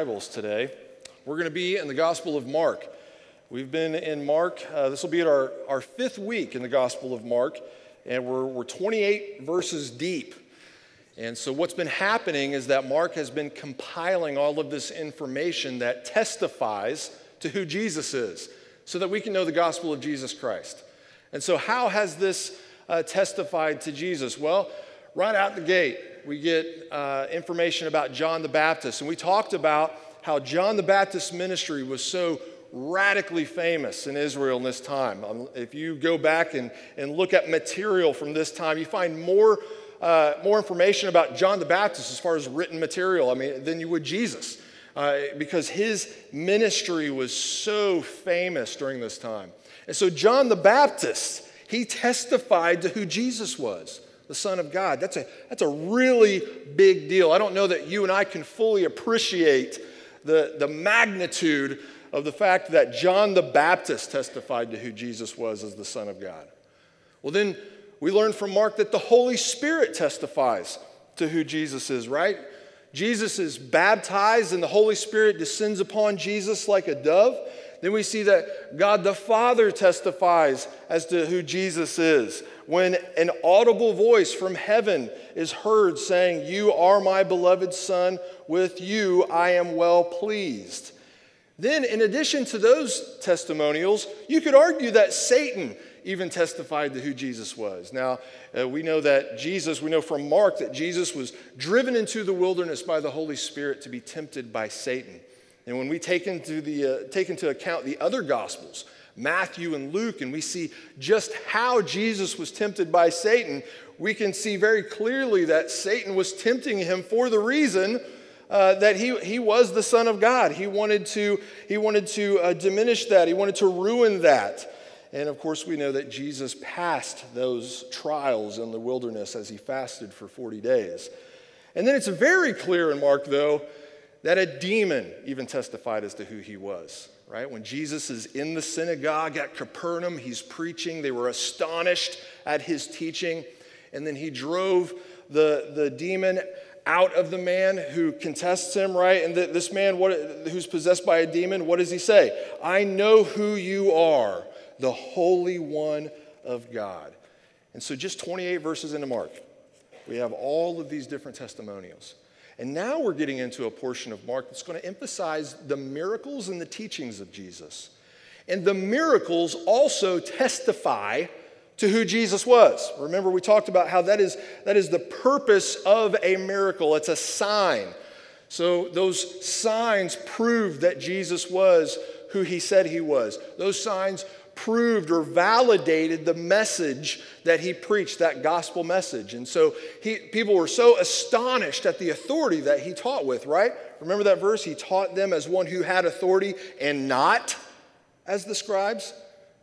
Bibles today. We're going to be in the Gospel of Mark. We've been in Mark, uh, this will be our, our fifth week in the Gospel of Mark, and we're, we're 28 verses deep. And so, what's been happening is that Mark has been compiling all of this information that testifies to who Jesus is so that we can know the gospel of Jesus Christ. And so, how has this uh, testified to Jesus? Well, right out the gate, we get uh, information about John the Baptist. And we talked about how John the Baptist's ministry was so radically famous in Israel in this time. Um, if you go back and, and look at material from this time, you find more, uh, more information about John the Baptist as far as written material, I mean, than you would Jesus. Uh, because his ministry was so famous during this time. And so, John the Baptist, he testified to who Jesus was the Son of God. That's a, that's a really big deal. I don't know that you and I can fully appreciate the, the magnitude of the fact that John the Baptist testified to who Jesus was as the Son of God. Well, then we learn from Mark that the Holy Spirit testifies to who Jesus is, right? Jesus is baptized and the Holy Spirit descends upon Jesus like a dove. Then we see that God the Father testifies as to who Jesus is. When an audible voice from heaven is heard saying, You are my beloved Son, with you I am well pleased. Then, in addition to those testimonials, you could argue that Satan even testified to who Jesus was. Now, uh, we know that Jesus, we know from Mark that Jesus was driven into the wilderness by the Holy Spirit to be tempted by Satan. And when we take into, the, uh, take into account the other gospels, Matthew and Luke, and we see just how Jesus was tempted by Satan, we can see very clearly that Satan was tempting him for the reason uh, that he, he was the Son of God. He wanted to, he wanted to uh, diminish that, he wanted to ruin that. And of course, we know that Jesus passed those trials in the wilderness as he fasted for 40 days. And then it's very clear in Mark, though, that a demon even testified as to who he was, right? When Jesus is in the synagogue at Capernaum, he's preaching. They were astonished at his teaching. And then he drove the, the demon out of the man who contests him, right? And the, this man what, who's possessed by a demon, what does he say? I know who you are, the Holy One of God. And so, just 28 verses into Mark, we have all of these different testimonials. And now we're getting into a portion of Mark that's going to emphasize the miracles and the teachings of Jesus. And the miracles also testify to who Jesus was. Remember, we talked about how that is, that is the purpose of a miracle, it's a sign. So those signs prove that Jesus was who he said he was. Those signs proved or validated the message that he preached, that gospel message. And so he, people were so astonished at the authority that he taught with, right? Remember that verse? He taught them as one who had authority and not as the scribes.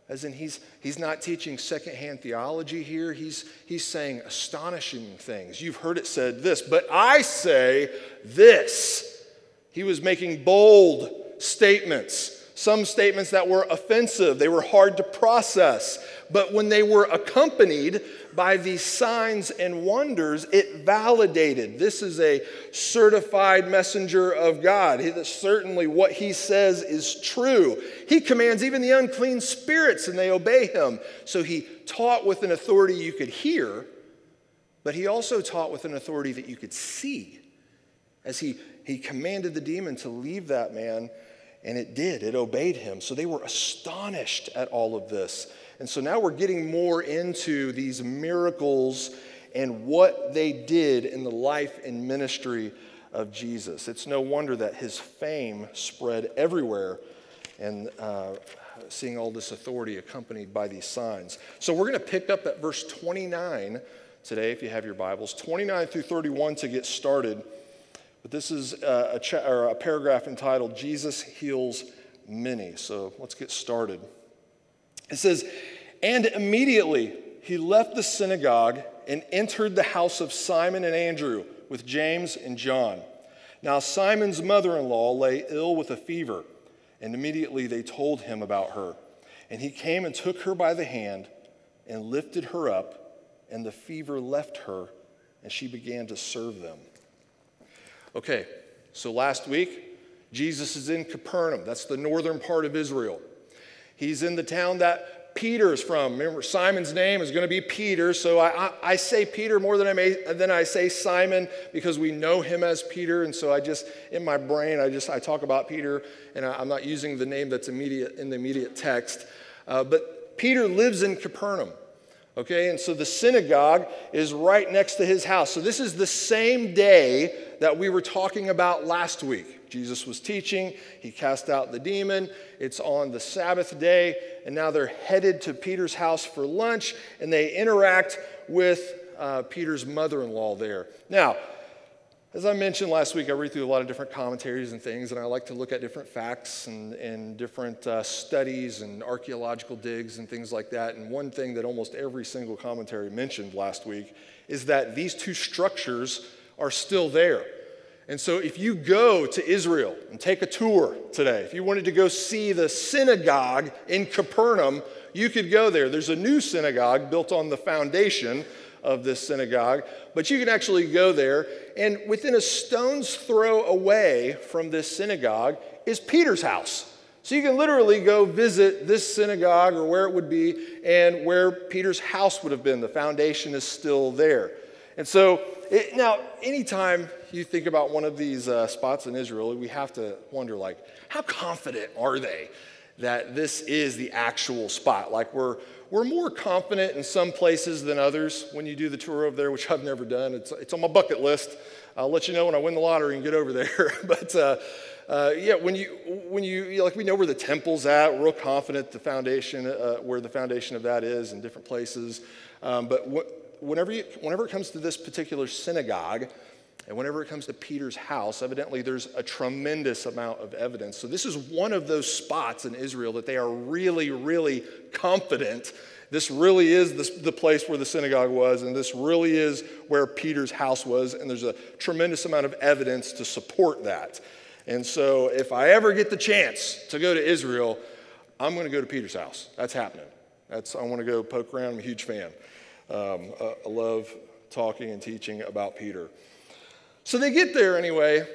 As in, he's, he's not teaching secondhand theology here. He's, he's saying astonishing things. You've heard it said this, but I say this. He was making bold statements some statements that were offensive, they were hard to process. But when they were accompanied by these signs and wonders, it validated this is a certified messenger of God. certainly what he says is true. He commands even the unclean spirits and they obey him. So he taught with an authority you could hear, but he also taught with an authority that you could see as he, he commanded the demon to leave that man and it did, it obeyed him. So they were astonished at all of this. And so now we're getting more into these miracles and what they did in the life and ministry of Jesus. It's no wonder that his fame spread everywhere and uh, seeing all this authority accompanied by these signs. So we're going to pick up at verse 29 today, if you have your Bibles, 29 through 31 to get started. But this is a, a, cha- a paragraph entitled Jesus Heals Many. So let's get started. It says, And immediately he left the synagogue and entered the house of Simon and Andrew with James and John. Now, Simon's mother in law lay ill with a fever, and immediately they told him about her. And he came and took her by the hand and lifted her up, and the fever left her, and she began to serve them. Okay, so last week, Jesus is in Capernaum, that's the northern part of Israel. He's in the town that Peter is from. Remember, Simon's name is going to be Peter, so I, I, I say Peter more than I, may, than I say Simon because we know him as Peter, and so I just, in my brain, I just, I talk about Peter, and I, am not using the name that's immediate in the immediate text. Uh, but Peter lives in Capernaum. Okay, and so the synagogue is right next to his house. So this is the same day that we were talking about last week. Jesus was teaching, he cast out the demon. It's on the Sabbath day, and now they're headed to Peter's house for lunch, and they interact with uh, Peter's mother in law there. Now, as I mentioned last week, I read through a lot of different commentaries and things, and I like to look at different facts and, and different uh, studies and archaeological digs and things like that. And one thing that almost every single commentary mentioned last week is that these two structures are still there. And so, if you go to Israel and take a tour today, if you wanted to go see the synagogue in Capernaum, you could go there. There's a new synagogue built on the foundation of this synagogue, but you can actually go there. And within a stone's throw away from this synagogue is Peter's house. So you can literally go visit this synagogue or where it would be and where Peter's house would have been. The foundation is still there. And so, it, now, anytime you think about one of these uh, spots in Israel, we have to wonder, like, how confident are they that this is the actual spot? Like, we're, we're more confident in some places than others when you do the tour over there, which I've never done. It's, it's on my bucket list. I'll let you know when I win the lottery and get over there. but uh, uh, yeah, when you, when you, like we know where the temple's at, we're real confident the foundation, uh, where the foundation of that is in different places. Um, but wh- whenever, you, whenever it comes to this particular synagogue, and whenever it comes to Peter's house, evidently there's a tremendous amount of evidence. So, this is one of those spots in Israel that they are really, really confident this really is the, place where the synagogue was, and this really is where Peter's house was, and there's a tremendous amount of evidence to support that. And so, if I ever get the chance to go to Israel, I'm going to go to Peter's house. That's happening. That's, I want to go poke around. I'm a huge fan. Um, I love talking and teaching about Peter. So they get there anyway.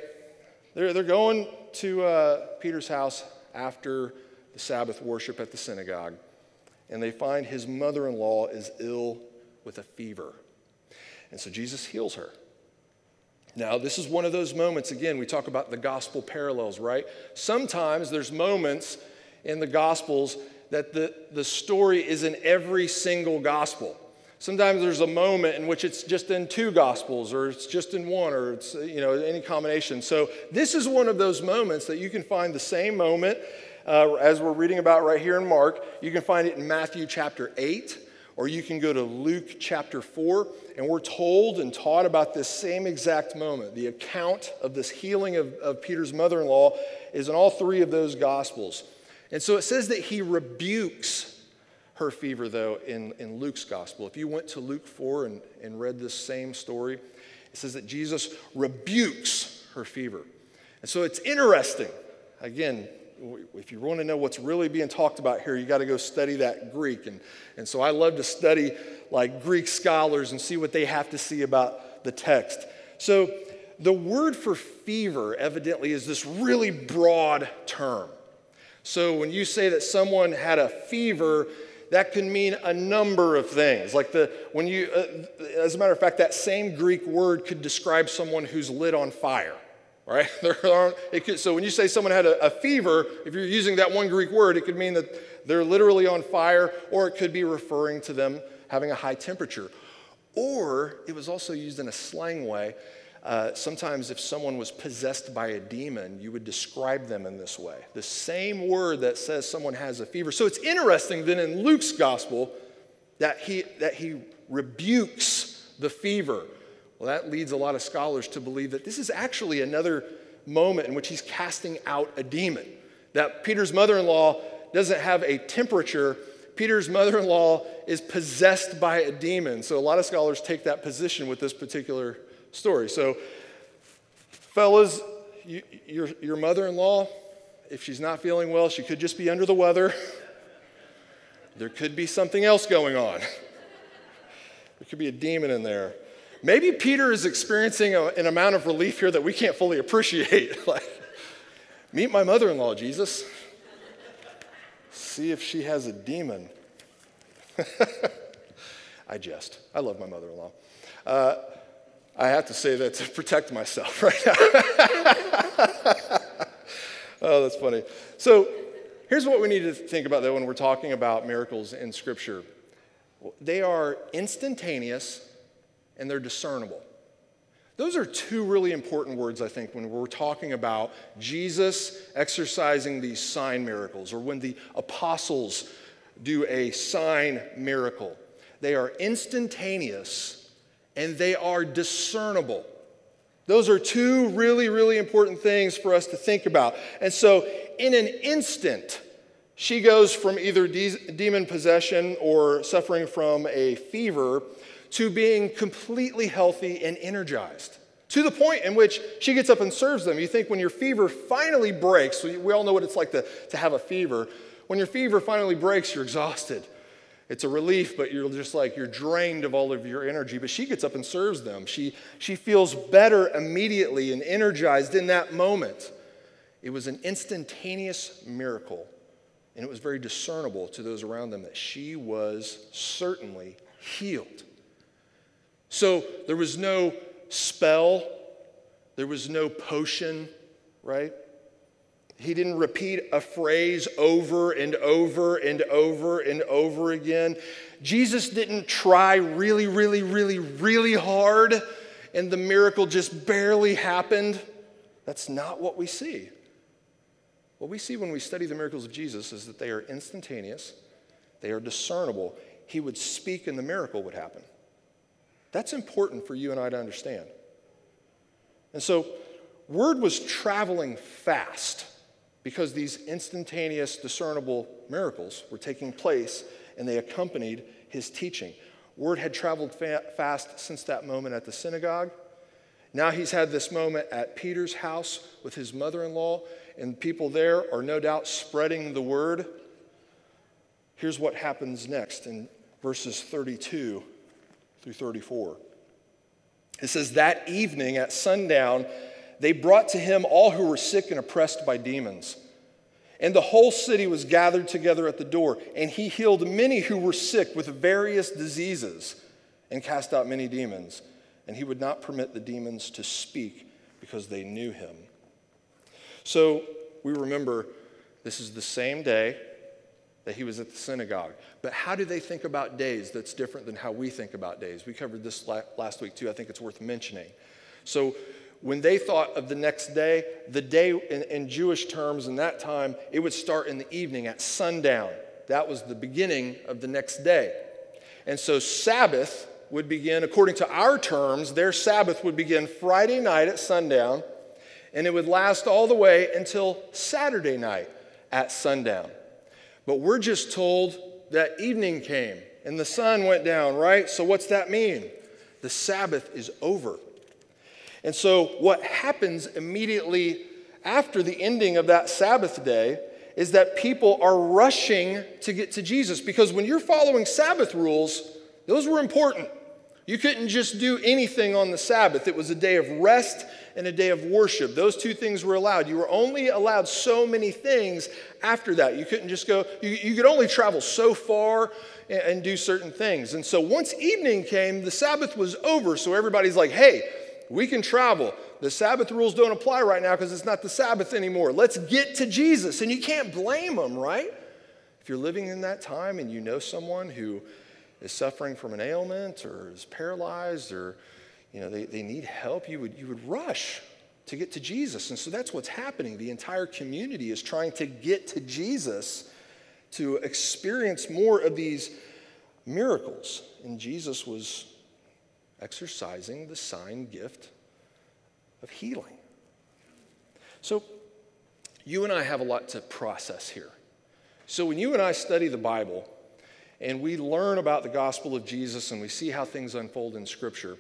They're, they're going to uh, Peter's house after the Sabbath worship at the synagogue, and they find his mother in law is ill with a fever. And so Jesus heals her. Now, this is one of those moments, again, we talk about the gospel parallels, right? Sometimes there's moments in the gospels that the, the story is in every single gospel. Sometimes there's a moment in which it's just in two gospels or it's just in one or it's you know any combination. So this is one of those moments that you can find the same moment uh, as we're reading about right here in Mark. You can find it in Matthew chapter 8 or you can go to Luke chapter 4 and we're told and taught about this same exact moment. The account of this healing of, of Peter's mother-in-law is in all three of those gospels. And so it says that he rebukes her fever, though, in, in Luke's gospel. If you went to Luke 4 and, and read this same story, it says that Jesus rebukes her fever. And so it's interesting. Again, if you want to know what's really being talked about here, you got to go study that Greek. And, and so I love to study like Greek scholars and see what they have to see about the text. So the word for fever evidently is this really broad term. So when you say that someone had a fever, that can mean a number of things. Like the, when you, uh, as a matter of fact, that same Greek word could describe someone who's lit on fire, right? Could, so when you say someone had a, a fever, if you're using that one Greek word, it could mean that they're literally on fire, or it could be referring to them having a high temperature. Or it was also used in a slang way uh, sometimes, if someone was possessed by a demon, you would describe them in this way. The same word that says someone has a fever. So it's interesting that in Luke's gospel that he, that he rebukes the fever. Well, that leads a lot of scholars to believe that this is actually another moment in which he's casting out a demon. That Peter's mother in law doesn't have a temperature. Peter's mother in law is possessed by a demon. So a lot of scholars take that position with this particular story. So, fellas, you, your, your mother in law, if she's not feeling well, she could just be under the weather. There could be something else going on. There could be a demon in there. Maybe Peter is experiencing a, an amount of relief here that we can't fully appreciate. like, Meet my mother in law, Jesus. See if she has a demon. I jest. I love my mother in law. Uh, I have to say that to protect myself right now. oh, that's funny. So, here's what we need to think about though when we're talking about miracles in Scripture they are instantaneous and they're discernible. Those are two really important words, I think, when we're talking about Jesus exercising these sign miracles or when the apostles do a sign miracle. They are instantaneous and they are discernible. Those are two really, really important things for us to think about. And so, in an instant, she goes from either de- demon possession or suffering from a fever to being completely healthy and energized. To the point in which she gets up and serves them. You think when your fever finally breaks, we all know what it's like to, to have a fever. When your fever finally breaks, you're exhausted. It's a relief, but you're just like, you're drained of all of your energy. But she gets up and serves them. She, she feels better immediately and energized in that moment. It was an instantaneous miracle, and it was very discernible to those around them that she was certainly healed. So there was no spell, there was no potion, right? He didn't repeat a phrase over and over and over and over again. Jesus didn't try really, really, really, really hard and the miracle just barely happened. That's not what we see. What we see when we study the miracles of Jesus is that they are instantaneous, they are discernible. He would speak and the miracle would happen. That's important for you and I to understand. And so, word was traveling fast because these instantaneous, discernible miracles were taking place and they accompanied his teaching. Word had traveled fa- fast since that moment at the synagogue. Now he's had this moment at Peter's house with his mother in law, and people there are no doubt spreading the word. Here's what happens next in verses 32 through 34. It says, That evening at sundown, they brought to him all who were sick and oppressed by demons. And the whole city was gathered together at the door, and he healed many who were sick with various diseases and cast out many demons. And he would not permit the demons to speak because they knew him. So we remember this is the same day that he was at the synagogue. But how do they think about days that's different than how we think about days? We covered this last week too. I think it's worth mentioning. So, when they thought of the next day, the day in, in, Jewish terms in that time, it would start in the evening at sundown. That was the beginning of the next day. And so, Sabbath would begin, according to our terms, their Sabbath would begin Friday night at sundown, and it would last all the way until Saturday night at sundown. But we're just told that evening came and the sun went down, right? So, what's that mean? The Sabbath is over. And so, what happens immediately after the ending of that Sabbath day is that people are rushing to get to Jesus because when you're following Sabbath rules, those were important. You couldn't just do anything on the Sabbath. It was a day of rest and a day of worship. Those two things were allowed. You were only allowed so many things after that. You couldn't just go, you, you could only travel so far and, and do certain things. And so once evening came, the Sabbath was over. So everybody's like, hey, we can travel. The Sabbath rules don't apply right now because it's not the Sabbath anymore. Let's get to Jesus. And you can't blame them, right? If you're living in that time and you know someone who is suffering from an ailment or is paralyzed or you know they, they need help you would, you would rush to get to jesus and so that's what's happening the entire community is trying to get to jesus to experience more of these miracles and jesus was exercising the sign gift of healing so you and i have a lot to process here so when you and i study the bible and we learn about the gospel of Jesus and we see how things unfold in Scripture,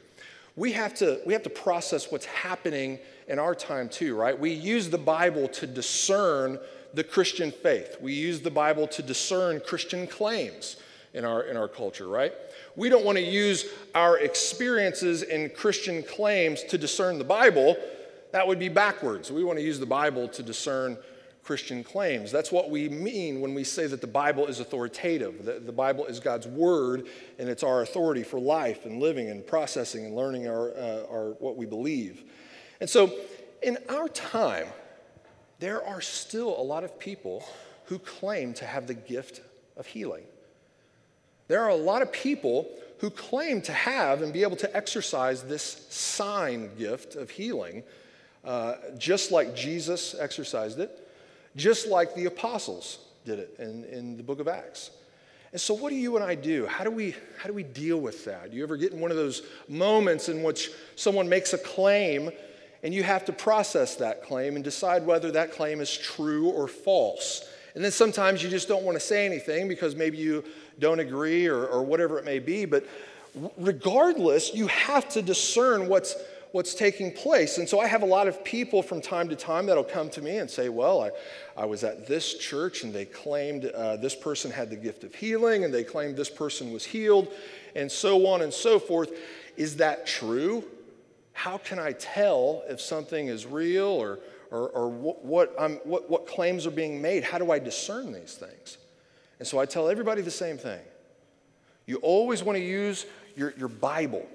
we have to, we have to process what's happening in our time too, right? We use the Bible to discern the Christian faith, we use the Bible to discern Christian claims in our, in our culture, right? We don't want to use our experiences in Christian claims to discern the Bible. that would be backwards. We want to use the Bible to discern Christian claims. That's what we mean when we say that the Bible is authoritative. The, the Bible is God's word, and it's our authority for life and living and processing and learning our, uh, our, what we believe. And so, in our time, there are still a lot of people who claim to have the gift of healing. There are a lot of people who claim to have and be able to exercise this sign gift of healing, uh, just like Jesus exercised it just like the apostles did it in, in the book of Acts. And so, what do you and I do? How do, we, how do we deal with that? Do you ever get in one of those moments in which someone makes a claim and you have to process that claim and decide whether that claim is true or false? And then sometimes you just don't want to say anything because maybe you don't agree or, or whatever it may be. But regardless, you have to discern what's what's taking place. And so I have a lot of people from time to time that'll come to me and say, Well, I, I was at this church and they claimed uh, this person had the gift of healing and they claimed this person was healed and so on and so forth. Is that true? How can I tell if something is real or, or, or what, what, what, what claims are being made? How do I discern these things? And so I tell everybody the same thing. You always want to use your, your Bible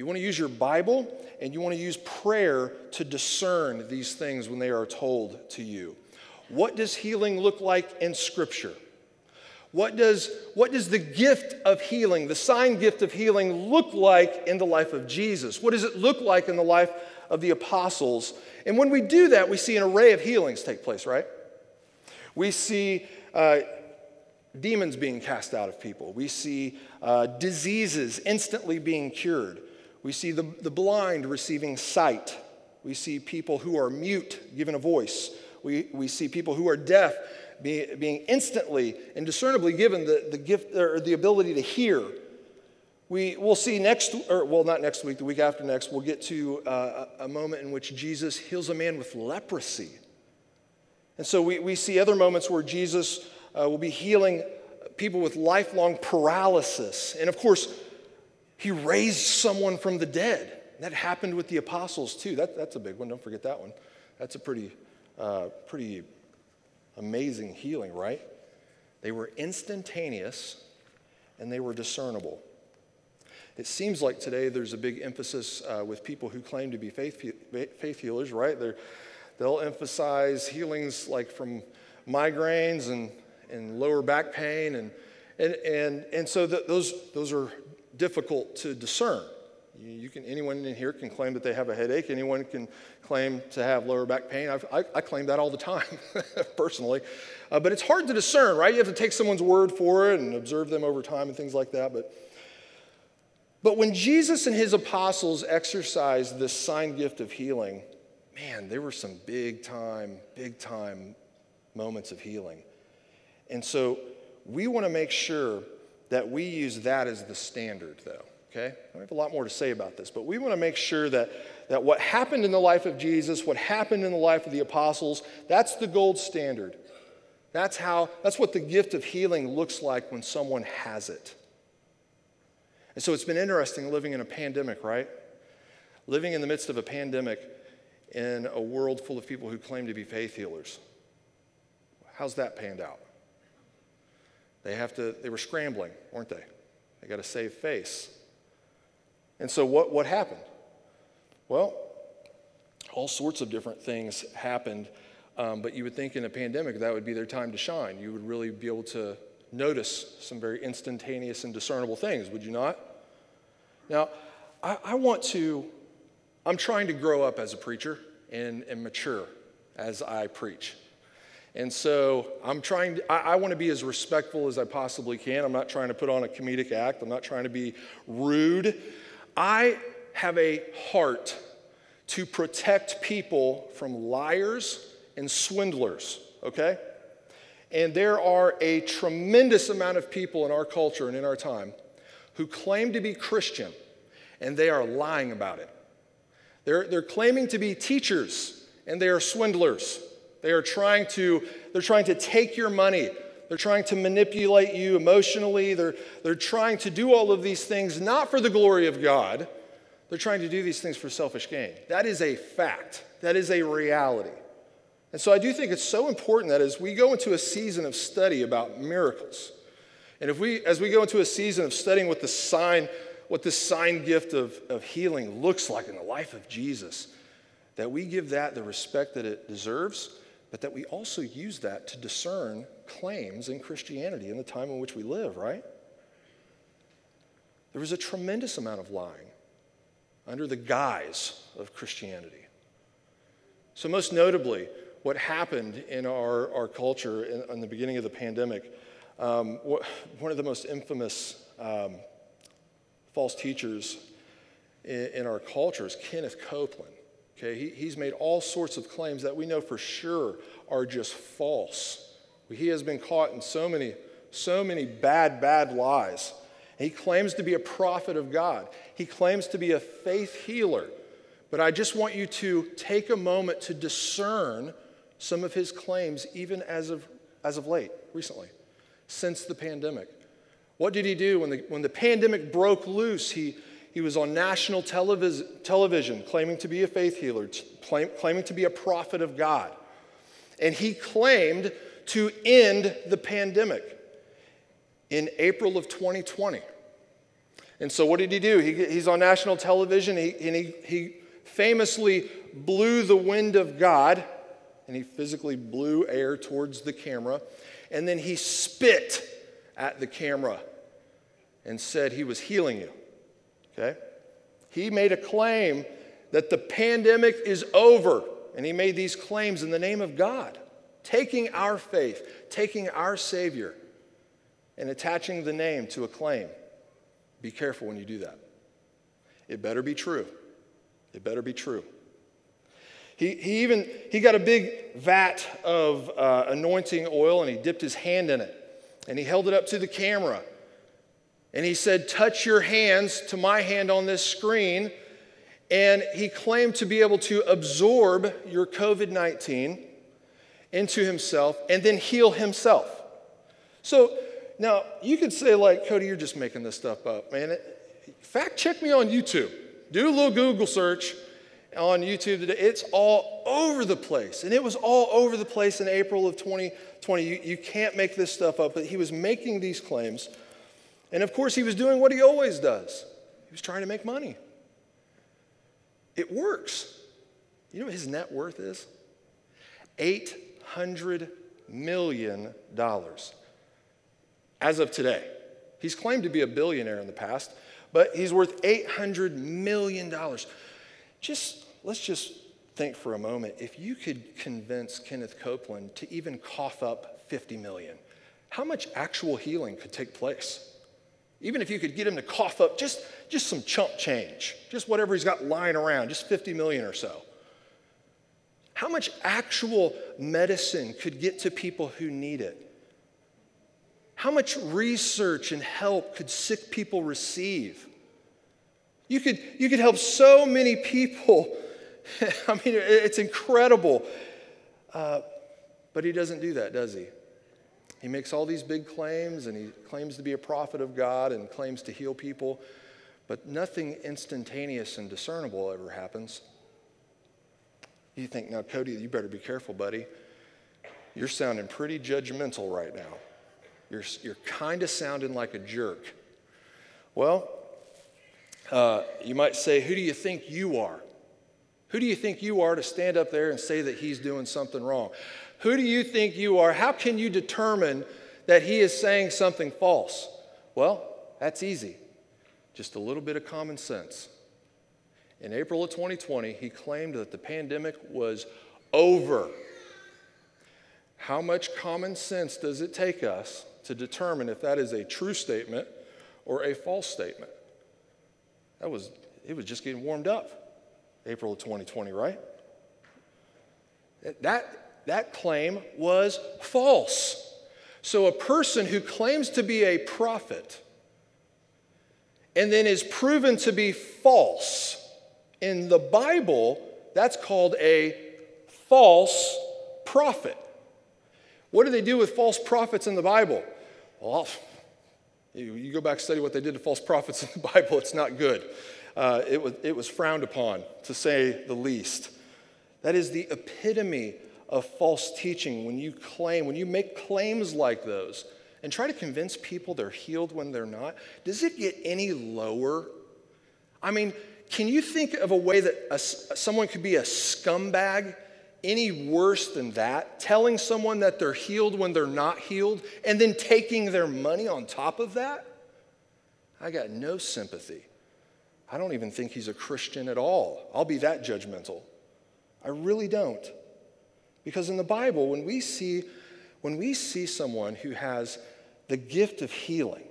you want to use your Bible and you want to use prayer to discern these things when they are told to you. What does healing look like in Scripture? What does, what does the gift of healing, the sign gift of healing, look like in the life of Jesus? What does it look like in the life of the apostles? And when we do that, we see an array of healings take place, right? We see uh, demons being cast out of people, we see uh, diseases instantly being cured. We see the, the blind receiving sight. We see people who are mute given a voice. We, we see people who are deaf be, being instantly and discernibly given the, the gift or the ability to hear. We, will see next, or well, not next week, the week after next, we'll get to uh, a moment in which Jesus heals a man with leprosy. And so we, we see other moments where Jesus uh, will be healing people with lifelong paralysis. And of course, he raised someone from the dead. That happened with the apostles too. That, that's a big one. Don't forget that one. That's a pretty, uh, pretty amazing healing, right? They were instantaneous and they were discernible. It seems like today there's a big emphasis uh, with people who claim to be faith, faith healers, right? They're, they'll emphasize healings like from migraines and, and lower back pain. And, and, and, and so those, those are difficult to discern. You can, anyone in here can claim that they have a headache. Anyone can claim to have lower back pain. I, I claim that all the time, personally. Uh, but it's hard to discern, right? You have to take someone's word for it and observe them over time and things like that. But, but when Jesus and his apostles exercised this sign gift of healing, man, there were some big time, big time moments of healing. And so we want to make sure that we use that as the standard, though. Okay? I have a lot more to say about this, but we want to make sure that, that what happened in the life of Jesus, what happened in the life of the apostles, that's the gold standard. That's how, that's what the gift of healing looks like when someone has it. And so it's been interesting living in a pandemic, right? Living in the midst of a pandemic in a world full of people who claim to be faith healers. How's that panned out? They have to, they were scrambling, weren't they? They got to save face. And so what, what happened? Well, all sorts of different things happened, um, but you would think in a pandemic that would be their time to shine. You would really be able to notice some very instantaneous and discernible things, would you not? Now, I, I want to, I'm trying to grow up as a preacher and, and mature as I preach. And so I'm trying, to, I, I want to be as respectful as I possibly can. I'm not trying to put on a comedic act, I'm not trying to be rude. I have a heart to protect people from liars and swindlers, okay? And there are a tremendous amount of people in our culture and in our time who claim to be Christian, and they are lying about it. They're, they're claiming to be teachers, and they are swindlers. They are trying to, they're trying to take your money. They're trying to manipulate you emotionally. They're, they're trying to do all of these things not for the glory of God. They're trying to do these things for selfish gain. That is a fact. that is a reality. And so I do think it's so important that as we go into a season of study about miracles, and if we, as we go into a season of studying what the sign, what the sign gift of, of healing looks like in the life of Jesus, that we give that the respect that it deserves, but that we also use that to discern claims in Christianity in the time in which we live, right? There was a tremendous amount of lying under the guise of Christianity. So, most notably, what happened in our, our culture in, in the beginning of the pandemic, um, what, one of the most infamous um, false teachers in, in, our culture is Kenneth Copeland. Okay, he, he's made all sorts of claims that we know for sure are just false. He has been caught in so many, so many bad, bad lies. He claims to be a prophet of God. He claims to be a faith healer. But I just want you to take a moment to discern some of his claims, even as of, as of late, recently, since the pandemic. What did he do when the, when the pandemic broke loose? He, he was on national televis- television claiming to be a faith healer, claim, claiming to be a prophet of God. And he claimed to end the pandemic in April of 2020. And so, what did he do? He, he's on national television he, and he, he famously blew the wind of God and he physically blew air towards the camera. And then he spit at the camera and said he was healing you. Okay? He made a claim that the pandemic is over. And he made these claims in the name of God, taking our faith, taking our Savior, and attaching the name to a claim. Be careful when you do that. It better be true. It better be true. He, he even he got a big vat of uh, anointing oil and he dipped his hand in it and he held it up to the camera and he said touch your hands to my hand on this screen and he claimed to be able to absorb your covid-19 into himself and then heal himself so now you could say like cody you're just making this stuff up man fact check me on youtube do a little google search on YouTube today. It's all over the place. And it was all over the place in April of 2020. You, you can't make this stuff up, but he was making these claims. And of course, he was doing what he always does he was trying to make money. It works. You know what his net worth is? $800 million as of today. He's claimed to be a billionaire in the past, but he's worth $800 million. Just let's just think for a moment if you could convince Kenneth Copeland to even cough up 50 million, how much actual healing could take place? Even if you could get him to cough up just, just some chump change, just whatever he's got lying around, just 50 million or so. How much actual medicine could get to people who need it? How much research and help could sick people receive? You could, you could help so many people. I mean, it's incredible. Uh, but he doesn't do that, does he? He makes all these big claims and he claims to be a prophet of God and claims to heal people, but nothing instantaneous and discernible ever happens. You think, now, Cody, you better be careful, buddy. You're sounding pretty judgmental right now. You're, you're kind of sounding like a jerk. Well, uh, you might say, Who do you think you are? Who do you think you are to stand up there and say that he's doing something wrong? Who do you think you are? How can you determine that he is saying something false? Well, that's easy. Just a little bit of common sense. In April of 2020, he claimed that the pandemic was over. How much common sense does it take us to determine if that is a true statement or a false statement? That was, it was just getting warmed up. April of 2020, right? That, that claim was false. So a person who claims to be a prophet and then is proven to be false in the Bible, that's called a false prophet. What do they do with false prophets in the Bible? Well, you, go back and study what they did to false prophets in the Bible, it's not good. Uh, it, was, it was frowned upon, to say the least. That is the epitome of false teaching when you claim, when you make claims like those and try to convince people they're healed when they're not. Does it get any lower? I mean, can you think of a way that a, someone could be a scumbag any worse than that? Telling someone that they're healed when they're not healed and then taking their money on top of that? I got no sympathy. I don't even think he's a Christian at all. I'll be that judgmental. I really don't. Because in the Bible, when we see, when we see someone who has the gift of healing,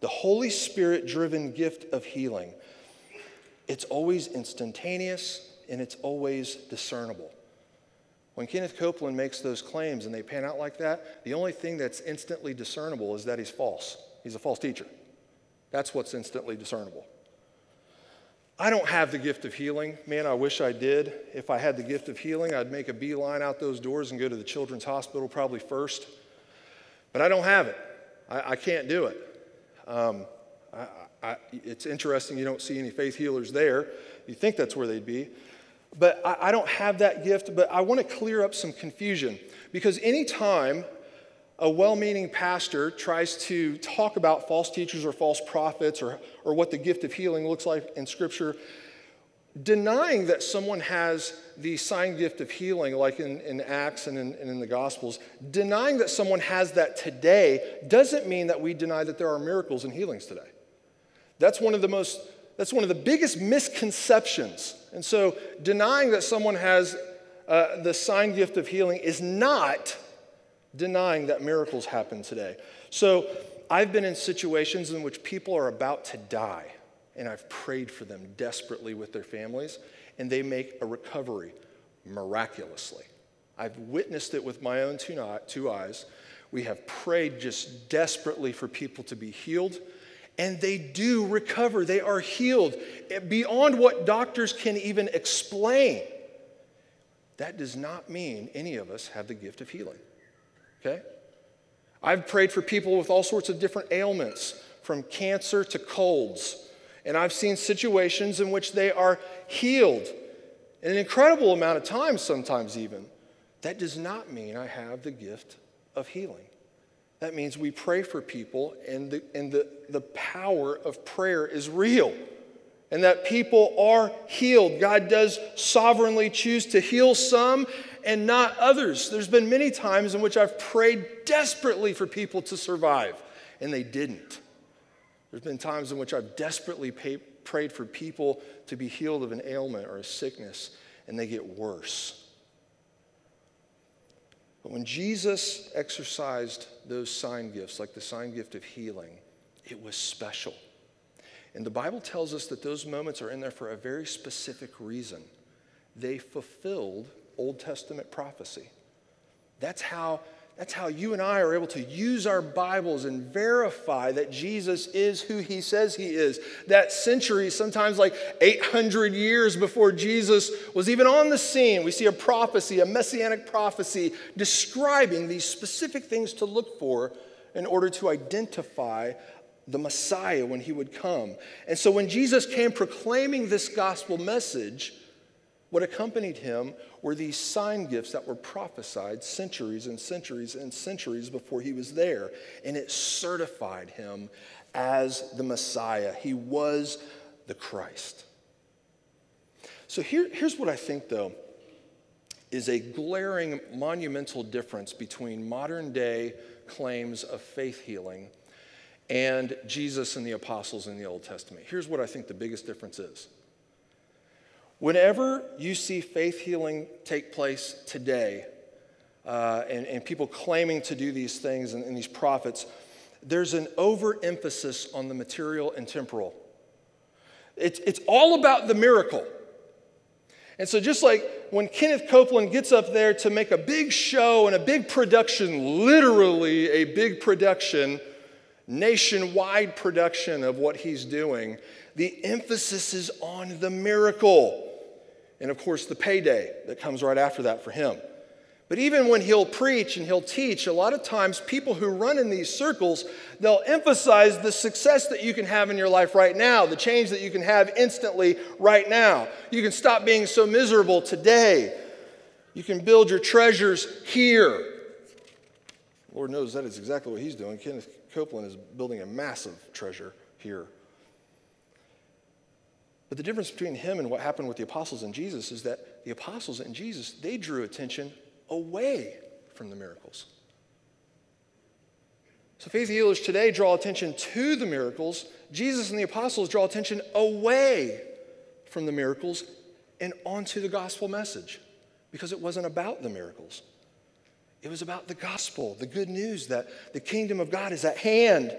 the Holy Spirit driven gift of healing, it's always instantaneous and it's always discernible. When Kenneth Copeland makes those claims and they pan out like that, the only thing that's instantly discernible is that he's false. He's a false teacher. That's what's instantly discernible. I don't have the gift of healing. Man, I wish I did. If I had the gift of healing, I'd make a beeline out those doors and go to the children's hospital probably first. But I don't have it. I, I can't do it. Um, I, I, it's interesting you don't see any faith healers there. You think that's where they'd be. But I, don't have that gift, but I want to clear up some confusion because anytime a well meaning pastor tries to talk about false teachers or false prophets or, or what the gift of healing looks like in Scripture, denying that someone has the sign gift of healing, like in, in Acts and in, and in the Gospels, denying that someone has that today doesn't mean that we deny that there are miracles and healings today. That's one of the most, that's one of the biggest misconceptions. And so denying that someone has uh, the sign gift of healing is not denying that miracles happen today. So I've been in situations in which people are about to die, and I've prayed for them desperately with their families, and they make a recovery miraculously. I've witnessed it with my own two, eyes. We have prayed just desperately for people to be healed, and they do recover. They are healed eh, beyond what doctors can even explain. That does not mean any of us have the gift of healing okay? I've prayed for people with all sorts of different ailments, from cancer to colds. And I've seen situations in which they are healed in an incredible amount of time, sometimes even. That does not mean I have the gift of healing. That means we pray for people, and the, and the, the power of prayer is real and that people are healed. God does sovereignly choose to heal some and not others. There's been many times in which I've prayed desperately for people to survive, and they didn't. There's been times in which I've desperately pay, prayed for people to be healed of an ailment or a sickness, and they get worse. But when Jesus exercised those sign gifts, like the sign gift of healing, it was special. And the Bible tells us that those moments are in there for a very specific reason. They fulfilled Old Testament prophecy. That's how, that's how you and I are able to use our Bibles and verify that Jesus is who he says he is. That century, sometimes like 800 years before Jesus was even on the scene, we see a prophecy, a messianic prophecy, describing these specific things to look for in order to identify the Messiah when he would come. And so when Jesus came proclaiming this gospel message, what accompanied him were these sign gifts that were prophesied centuries and centuries and centuries before he was there. And it certified him as the Messiah. He was the Christ. So here, here's what I think, though, is a glaring, monumental difference between modern day claims of faith healing and Jesus and the apostles in the Old Testament. Here's what I think the biggest difference is. Whenever you see faith healing take place today, uh, and, and, people claiming to do these things and, and these prophets, there's an overemphasis on the material and temporal. It's, it's all about the miracle. And so, just like when Kenneth Copeland gets up there to make a big show and a big production, literally a big production, nationwide production of what he's doing, the emphasis is on the miracle. And of course, the payday that comes right after that for him. But even when he'll preach and he'll teach, a lot of times people who run in these circles, they'll emphasize the success that you can have in your life right now, the change that you can have instantly right now. You can stop being so miserable today. You can build your treasures here. Lord knows that is exactly what he's doing. Kenneth Copeland is building a massive treasure here. But the difference between him and what happened with the apostles and Jesus is that the apostles and Jesus, they drew attention away from the miracles. So faith healers today draw attention to the miracles. Jesus and the apostles draw attention away from the miracles and onto the gospel message because it wasn't about the miracles. It was about the gospel, the good news that the kingdom of God is at hand.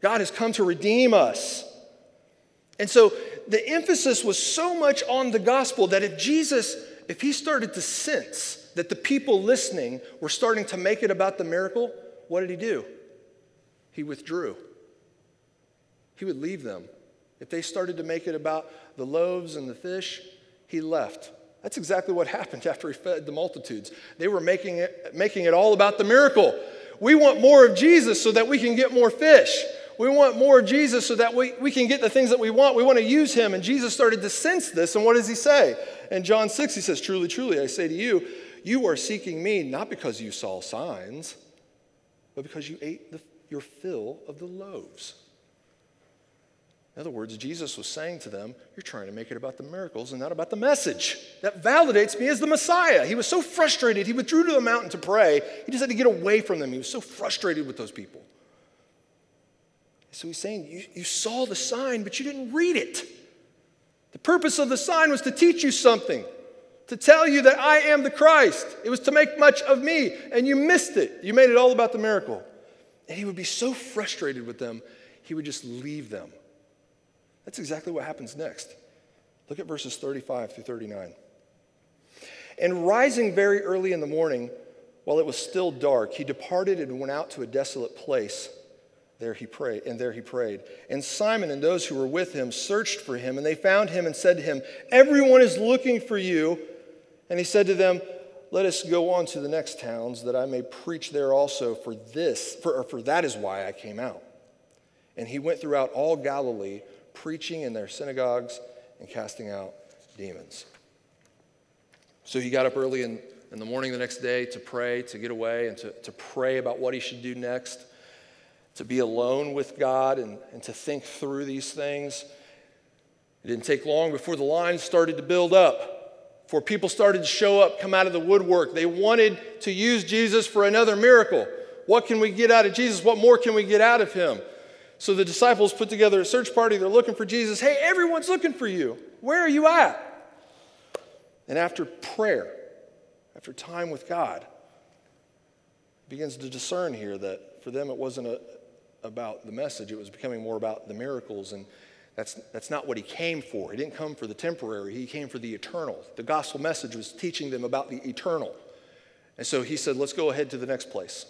God has come to redeem us. And so the emphasis was so much on the gospel that if Jesus, if he started to sense that the people listening were starting to make it about the miracle, what did he do? He withdrew. He would leave them. If they started to make it about the loaves and the fish, he left. That's exactly what happened after he fed the multitudes. They were making it, making it all about the miracle. We want more of Jesus so that we can get more fish. We want more of Jesus so that we, we can get the things that we want. We want to use him. And Jesus started to sense this. And what does he say? In John 6, he says, Truly, truly, I say to you, you are seeking me not because you saw signs, but because you ate the, your fill of the loaves. In other words, Jesus was saying to them, You're trying to make it about the miracles and not about the message. That validates me as the Messiah. He was so frustrated, he withdrew to the mountain to pray. He just had to get away from them. He was so frustrated with those people. So he's saying, you, you saw the sign, but you didn't read it. The purpose of the sign was to teach you something, to tell you that I am the Christ. It was to make much of me, and you missed it. You made it all about the miracle. And he would be so frustrated with them, he would just leave them. That's exactly what happens next. Look at verses 35 through 39. And rising very early in the morning, while it was still dark, he departed and went out to a desolate place. There he prayed, and there he prayed. And Simon and those who were with him searched for him, and they found him and said to him, Everyone is looking for you. And he said to them, Let us go on to the next towns, that I may preach there also, for this, for, for that is why I came out. And he went throughout all Galilee preaching in their synagogues and casting out demons. So he got up early in, in the morning the next day to pray, to get away, and to, to pray about what he should do next, to be alone with God and, and to think through these things. It didn't take long before the line started to build up, before people started to show up, come out of the woodwork. They wanted to use Jesus for another miracle. What can we get out of Jesus? What more can we get out of him? So the disciples put together a search party. They're looking for Jesus. Hey, everyone's looking for you. Where are you at? And after prayer, after time with God, begins to discern here that for them it wasn't a, about the message, it was becoming more about the miracles. And that's, that's not what he came for. He didn't come for the temporary, he came for the eternal. The gospel message was teaching them about the eternal. And so he said, let's go ahead to the next place.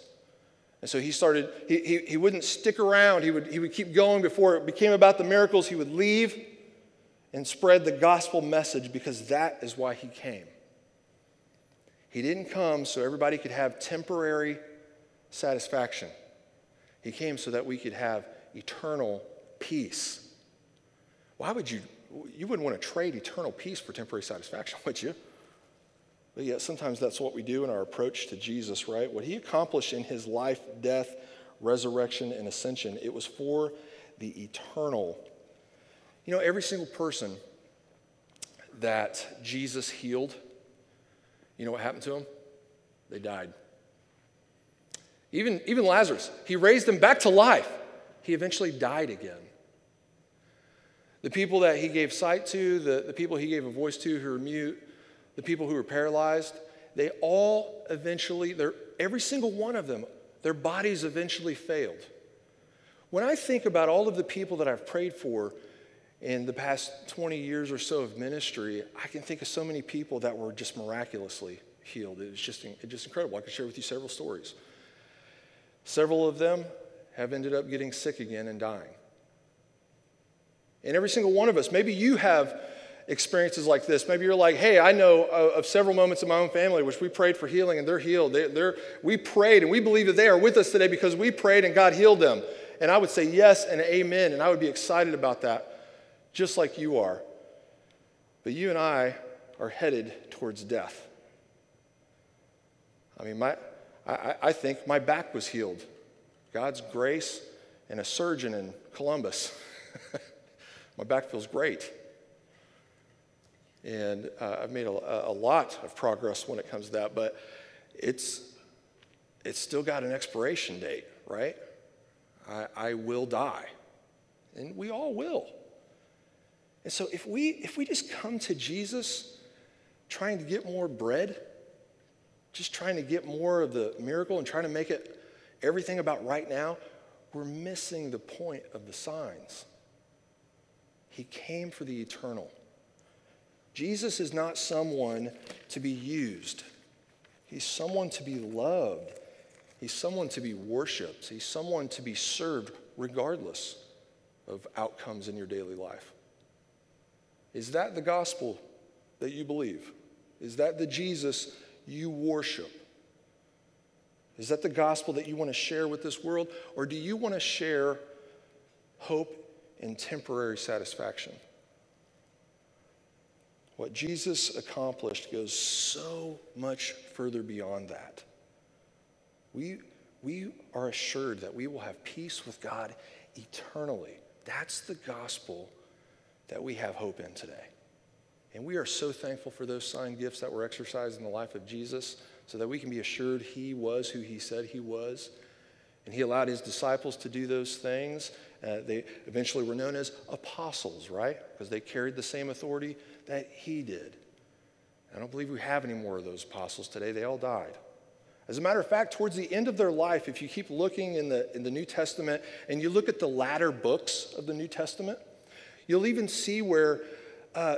And so he started, he, he, he wouldn't stick around. He would, he would keep going before it became about the miracles. He would leave and spread the gospel message because that is why he came. He didn't come so everybody could have temporary satisfaction. He came so that we could have eternal peace. Why would you? You wouldn't want to trade eternal peace for temporary satisfaction, would you? But yet, sometimes that's what we do in our approach to Jesus, right? What he accomplished in his life, death, resurrection, and ascension, it was for the eternal. You know, every single person that Jesus healed, you know what happened to them? They died. Even, even Lazarus, he raised him back to life. He eventually died again. The people that he gave sight to, the, the people he gave a voice to who were mute, the people who were paralyzed, they all eventually, every single one of them, their bodies eventually failed. When I think about all of the people that I've prayed for in the past 20 years or so of ministry, I can think of so many people that were just miraculously healed. It was just, it's just incredible. I could share with you several stories. Several of them have ended up getting sick again and dying. And every single one of us, maybe you have experiences like this. Maybe you're like, hey, I know of several moments in my own family which we prayed for healing and they're healed. They, are we prayed and we believe that they are with us today because we prayed and God healed them. And I would say yes and amen, and I would be excited about that, just like you are. But you and I are headed towards death. I mean, my, I, I think my back was healed. God's grace and a surgeon in Columbus. my back feels great. And uh, I've made a, a lot of progress when it comes to that, but it's, it's still got an expiration date, right? I, I will die. And we all will. And so if we if we just come to Jesus trying to get more bread, just trying to get more of the miracle and trying to make it everything about right now, we're missing the point of the signs. He came for the eternal. Jesus is not someone to be used. He's someone to be loved. He's someone to be worshiped. He's someone to be served regardless of outcomes in your daily life. Is that the gospel that you believe? Is that the Jesus you worship? Is that the gospel that you want to share with this world? Or do you want to share hope and temporary satisfaction? What Jesus accomplished goes so much further beyond that. We, we are assured that we will have peace with God eternally. That's the gospel that we have hope in today. And we are so thankful for those sign gifts that were exercised in the life of Jesus so that we can be assured he was who he said he was. And he allowed his disciples to do those things. Uh, they eventually were known as apostles, right? Because they carried the same authority that he did. I don't believe we have any more of those apostles today. They all died. As a matter of fact, towards the end of their life, if you keep looking in the, in the New Testament and you look at the latter books of the New Testament, you'll even see where, uh,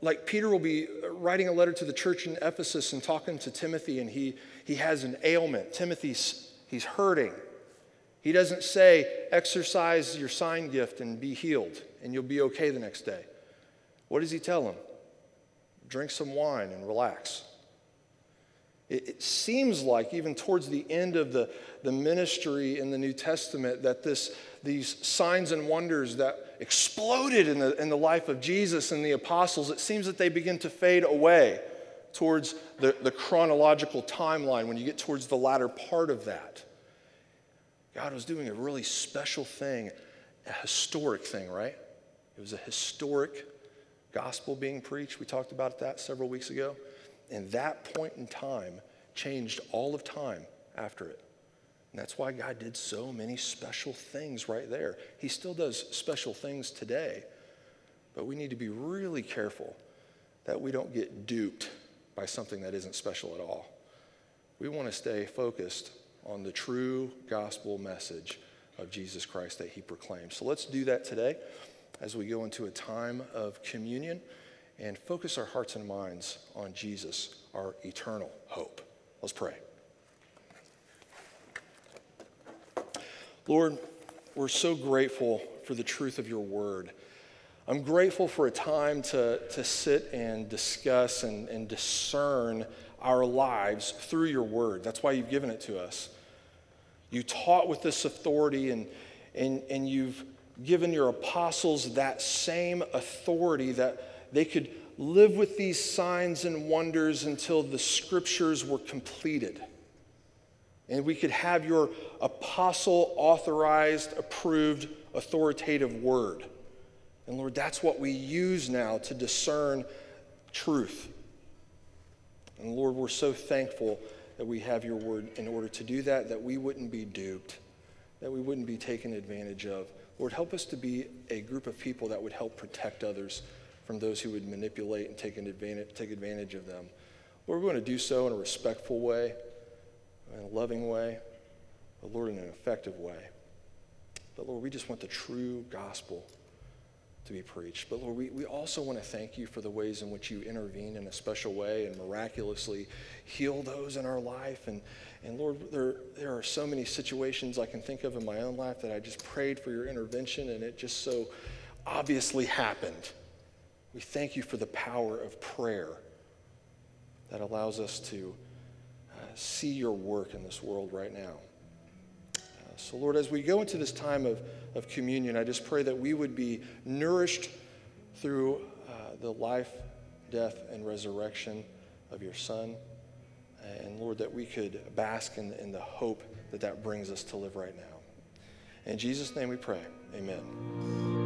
like, Peter will be writing a letter to the church in Ephesus and talking to Timothy, and he, he has an ailment. Timothy's he's hurting. He doesn't say, exercise your sign gift and be healed, and you'll be okay the next day. What does he tell him? Drink some wine and relax. It, it, seems like, even towards the end of the, the ministry in the New Testament, that this, these signs and wonders that exploded in the, in the life of Jesus and the apostles, it seems that they begin to fade away towards the, the chronological timeline when you get towards the latter part of that. God was doing a really special thing, a historic thing, right? It was a historic gospel being preached. We talked about that several weeks ago. And that point in time changed all of time after it. And that's why God did so many special things right there. He still does special things today, but we need to be really careful that we don't get duped by something that isn't special at all. We want to stay focused on the true gospel message of Jesus Christ that he proclaimed. So let's do that today as we go into a time of communion and focus our hearts and minds on Jesus, our eternal hope. Let's pray. Lord, we're so grateful for the truth of your word. I'm grateful for a time to, to sit and discuss and, and discern our lives through your word. That's why you've given it to us. You taught with this authority, and, and, and you've given your apostles that same authority that they could live with these signs and wonders until the scriptures were completed. And we could have your apostle authorized, approved, authoritative word. And Lord, that's what we use now to discern truth. And Lord, we're so thankful that we have your word in order to do that, that we wouldn't be duped, that we wouldn't be taken advantage of. Lord, help us to be a group of people that would help protect others from those who would manipulate and take advantage, take advantage of them. Lord, we want to do so in a respectful way, in a loving way, but Lord, in an effective way. But Lord, we just want the true gospel to be preached. But Lord, we, we also want to thank you for the ways in which you intervene in a special way and miraculously heal those in our life. And, and Lord, there, there are so many situations I can think of in my own life that I just prayed for your intervention and it just so obviously happened. We thank you for the power of prayer that allows us to uh, see your work in this world right now. Uh, so, Lord, as we go into this time of, of communion, I just pray that we would be nourished through uh, the life, death, and resurrection of your Son. And Lord, that we could bask in, in the hope that that brings us to live right now. In Jesus' name we pray. Amen.